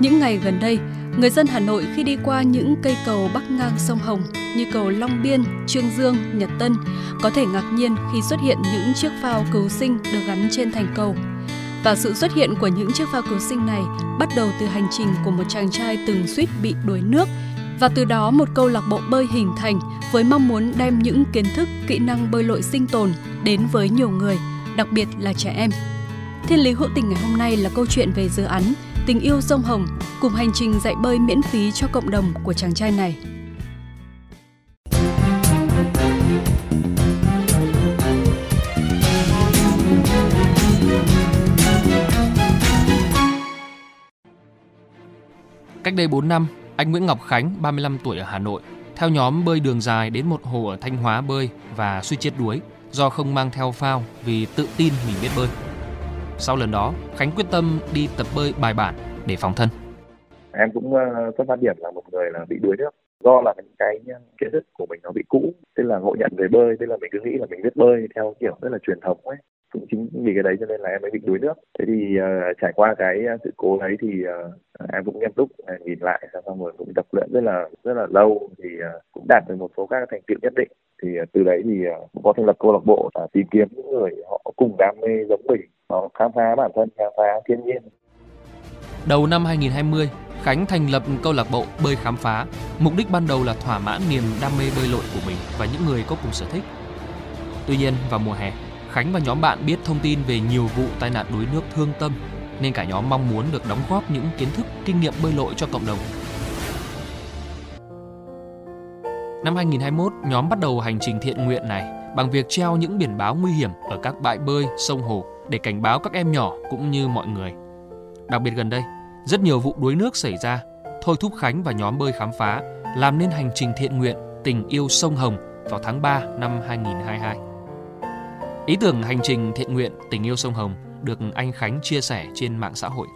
Những ngày gần đây, người dân Hà Nội khi đi qua những cây cầu bắc ngang sông Hồng như cầu Long Biên, Trương Dương, Nhật Tân có thể ngạc nhiên khi xuất hiện những chiếc phao cứu sinh được gắn trên thành cầu. Và sự xuất hiện của những chiếc phao cứu sinh này bắt đầu từ hành trình của một chàng trai từng suýt bị đuối nước và từ đó một câu lạc bộ bơi hình thành với mong muốn đem những kiến thức, kỹ năng bơi lội sinh tồn đến với nhiều người, đặc biệt là trẻ em. Thiên lý hữu tình ngày hôm nay là câu chuyện về dự án Tình yêu sông Hồng cùng hành trình dạy bơi miễn phí cho cộng đồng của chàng trai này. Cách đây 4 năm, anh Nguyễn Ngọc Khánh, 35 tuổi ở Hà Nội, theo nhóm bơi đường dài đến một hồ ở Thanh Hóa bơi và suy chết đuối do không mang theo phao vì tự tin mình biết bơi. Sau lần đó, Khánh quyết tâm đi tập bơi bài bản để phòng thân. em cũng có xuất phát điểm là một người là bị đuối nước do là những cái kiến thức của mình nó bị cũ tức là ngộ nhận về bơi tức là mình cứ nghĩ là mình biết bơi theo kiểu rất là truyền thống ấy. Cũng chính vì cái đấy cho nên là em mới bị đuối nước. Thế thì uh, trải qua cái ờ, sự cố đấy thì uh, em cũng nghiêm túc nhìn lại xong rồi cũng tập luyện rất là rất là lâu thì uh, cũng đạt được một số các thành tựu nhất định. Thì uh, từ đấy thì uh, cũng có thành lập câu lạc bộ uh, tìm kiếm những người họ cùng đam mê giống mình nó khám phá bản thân khám phá thiên nhiên Đầu năm 2020, Khánh thành lập câu lạc bộ bơi khám phá. Mục đích ban đầu là thỏa mãn niềm đam mê bơi lội của mình và những người có cùng sở thích. Tuy nhiên, vào mùa hè, Khánh và nhóm bạn biết thông tin về nhiều vụ tai nạn đuối nước thương tâm nên cả nhóm mong muốn được đóng góp những kiến thức, kinh nghiệm bơi lội cho cộng đồng. Năm 2021, nhóm bắt đầu hành trình thiện nguyện này bằng việc treo những biển báo nguy hiểm ở các bãi bơi, sông hồ để cảnh báo các em nhỏ cũng như mọi người. Đặc biệt gần đây, rất nhiều vụ đuối nước xảy ra, thôi thúc Khánh và nhóm bơi khám phá làm nên hành trình thiện nguyện tình yêu sông Hồng vào tháng 3 năm 2022. Ý tưởng hành trình thiện nguyện tình yêu sông Hồng được anh Khánh chia sẻ trên mạng xã hội.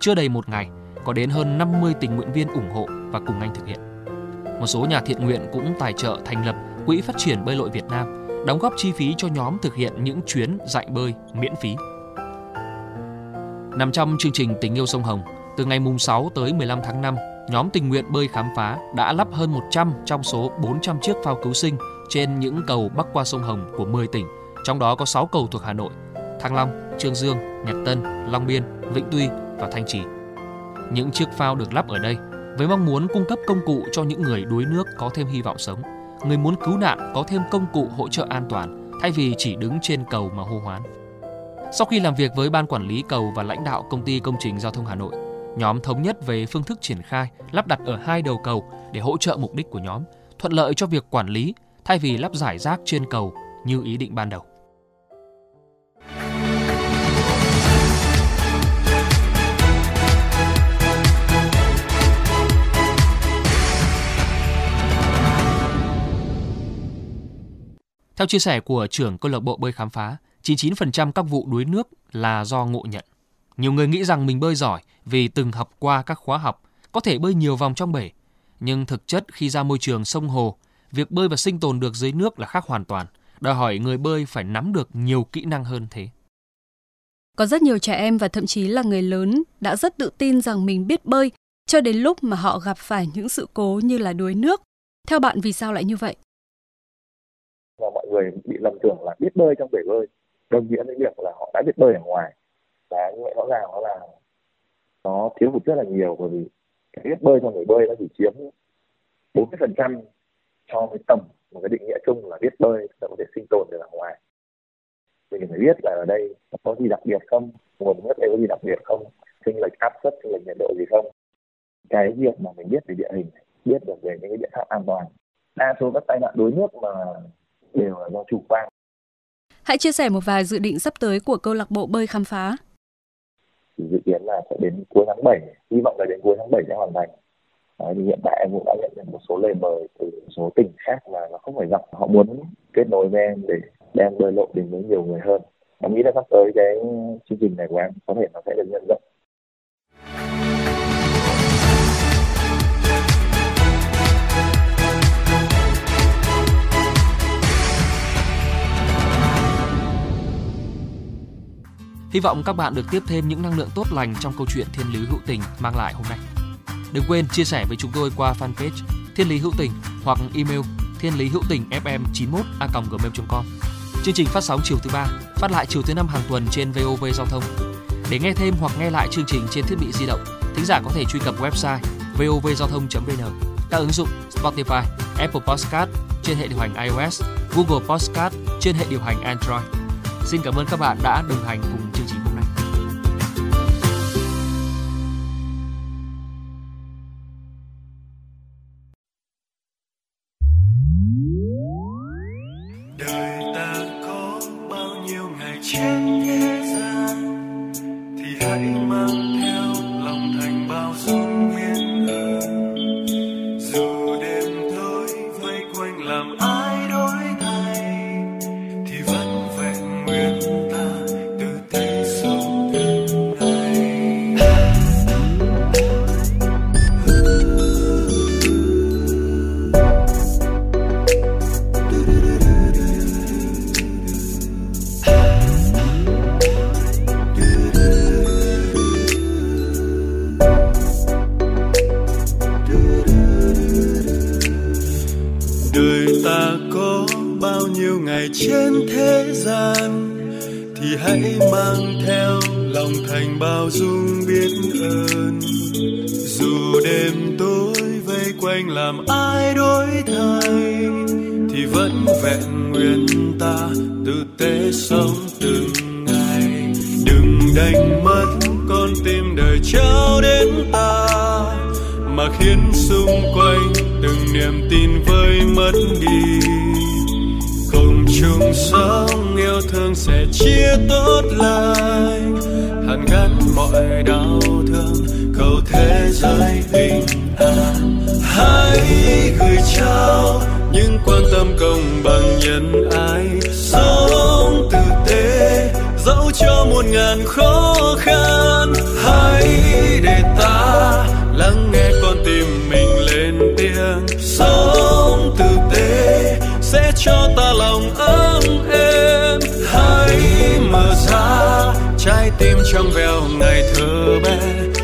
Chưa đầy một ngày, có đến hơn 50 tình nguyện viên ủng hộ và cùng anh thực hiện. Một số nhà thiện nguyện cũng tài trợ thành lập Quỹ Phát triển Bơi lội Việt Nam, đóng góp chi phí cho nhóm thực hiện những chuyến dạy bơi miễn phí. Nằm trong chương trình Tình yêu sông Hồng, từ ngày mùng 6 tới 15 tháng 5, nhóm tình nguyện bơi khám phá đã lắp hơn 100 trong số 400 chiếc phao cứu sinh trên những cầu bắc qua sông Hồng của 10 tỉnh, trong đó có 6 cầu thuộc Hà Nội, Thăng Long, Trương Dương, Nhật Tân, Long Biên, Vĩnh Tuy và Thanh Trì. Những chiếc phao được lắp ở đây với mong muốn cung cấp công cụ cho những người đuối nước có thêm hy vọng sống, người muốn cứu nạn có thêm công cụ hỗ trợ an toàn thay vì chỉ đứng trên cầu mà hô hoán. Sau khi làm việc với ban quản lý cầu và lãnh đạo công ty công trình giao thông Hà Nội, nhóm thống nhất về phương thức triển khai lắp đặt ở hai đầu cầu để hỗ trợ mục đích của nhóm, thuận lợi cho việc quản lý thay vì lắp giải rác trên cầu như ý định ban đầu. Theo chia sẻ của trưởng câu lạc bộ bơi khám phá, 99% các vụ đuối nước là do ngộ nhận. Nhiều người nghĩ rằng mình bơi giỏi vì từng học qua các khóa học, có thể bơi nhiều vòng trong bể. Nhưng thực chất khi ra môi trường sông hồ, việc bơi và sinh tồn được dưới nước là khác hoàn toàn, đòi hỏi người bơi phải nắm được nhiều kỹ năng hơn thế. Có rất nhiều trẻ em và thậm chí là người lớn đã rất tự tin rằng mình biết bơi cho đến lúc mà họ gặp phải những sự cố như là đuối nước. Theo bạn vì sao lại như vậy? Và mọi người bị lầm tưởng là biết bơi trong bể bơi. Đồng nghĩa với việc là họ đã biết bơi ở ngoài. Và như vậy rõ ràng nó là nó thiếu hụt rất là nhiều, bởi vì cái biết bơi cho người bơi nó chỉ chiếm 40 phần trăm so với tổng một cái định nghĩa chung là biết bơi, là có thể sinh tồn được ở ngoài. Mình phải biết là ở đây có gì đặc biệt không? Nguồn nước đây có gì đặc biệt không? Sinh lệch áp suất sinh lệch nhiệt độ gì không? Cái việc mà mình biết về địa hình, biết được về những an toàn. Đa số các tai nạn đuối nước mà đều là do chủ quan. Hãy chia sẻ một vài dự định sắp tới của câu lạc bộ bơi khám phá. dự kiến là sẽ đến cuối tháng 7 hy vọng là đến cuối tháng 7 sẽ hoàn thành. Đấy, thì hiện tại em cũng đã nhận được một số lời mời từ một số tỉnh khác mà nó không phải dọc họ muốn kết nối với em để đem bơi lội đến với nhiều người hơn. Em nghĩ là sắp tới cái chương trình này của em có thể nó sẽ được nhân rộng Hy vọng các bạn được tiếp thêm những năng lượng tốt lành trong câu chuyện Thiên Lý Hữu Tình mang lại hôm nay. Đừng quên chia sẻ với chúng tôi qua fanpage Thiên Lý Hữu Tình hoặc email thiên lý hữu tình fm 91 a gmail.com. Chương trình phát sóng chiều thứ ba, phát lại chiều thứ năm hàng tuần trên VOV Giao thông. Để nghe thêm hoặc nghe lại chương trình trên thiết bị di động, thính giả có thể truy cập website vovgiao thông.vn, các ứng dụng Spotify, Apple Podcast trên hệ điều hành iOS, Google Podcast trên hệ điều hành Android. Xin cảm ơn các bạn đã đồng hành cùng hãy mang theo lòng thành bao dung biết ơn. Dù đêm tối vây quanh làm ai đổi thay, thì vẫn vẹn nguyên ta tử tế sống từng ngày. Đừng đánh mất con tim đời trao đến ta, mà khiến xung quanh từng niềm tin vơi mất đi. Kia tốt lành hàn gắn mọi đau thương, cầu thế giới bình an. Hãy gửi trao những quan tâm công bằng nhân ái. Sống tử tế, dẫu cho muôn ngàn khó khăn. Hãy để ta lắng nghe trong veo ngày thơ bé.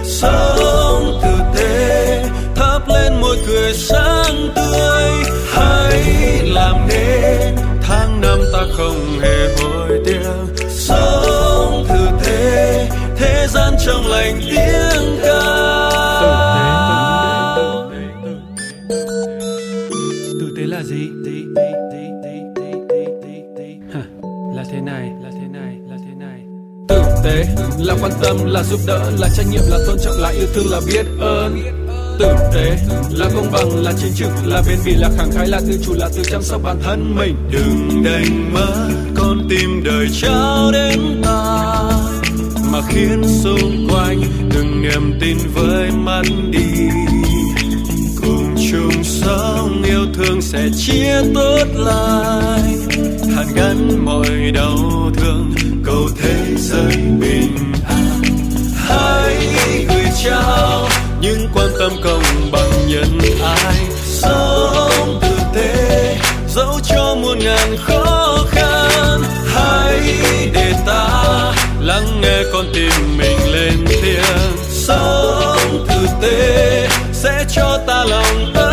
Sống tử tế thắp lên môi cười sáng tươi. Hãy làm nên tháng năm ta không hề hối tiếc. Sống tử tế thế gian trong lành tiếng ca. Tử tế là gì? Là thế này là thế này là thế này. Tử tế là quan tâm, là giúp đỡ, là trách nhiệm, là tôn trọng, là yêu thương, là biết ơn. Tử tế là công bằng, là chính trực là bền bỉ, là khẳng khái, là tự chủ, là tự chăm sóc bản thân mình. Đừng đánh mất con tim đời trao đến ta. Mà khiến xung quanh từng niềm tin với mất đi. Cùng chung sống, yêu thương sẽ chia tốt lại. Hàn gắn mọi đau thương, cầu thế giới bình những quan tâm công bằng nhân ai. Sống tử tế, dẫu cho muôn ngàn khó khăn, hãy để ta lắng nghe con tim mình lên tiếng. Sống tử tế, sẽ cho ta lòng ta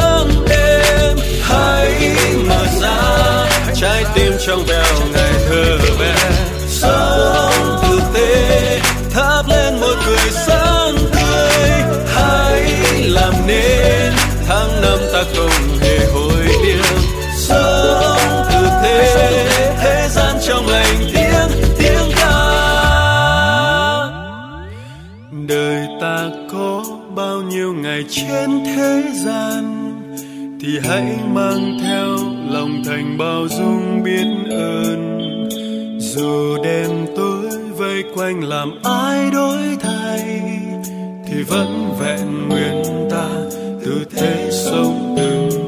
gian trong lành tiếng tiếng ca. Đời ta có bao nhiêu ngày trên thế gian, thì hãy mang theo lòng thành bao dung biết ơn. Dù đêm tối vây quanh làm ai đổi thay, thì vẫn vẹn nguyện ta từ thế sống từng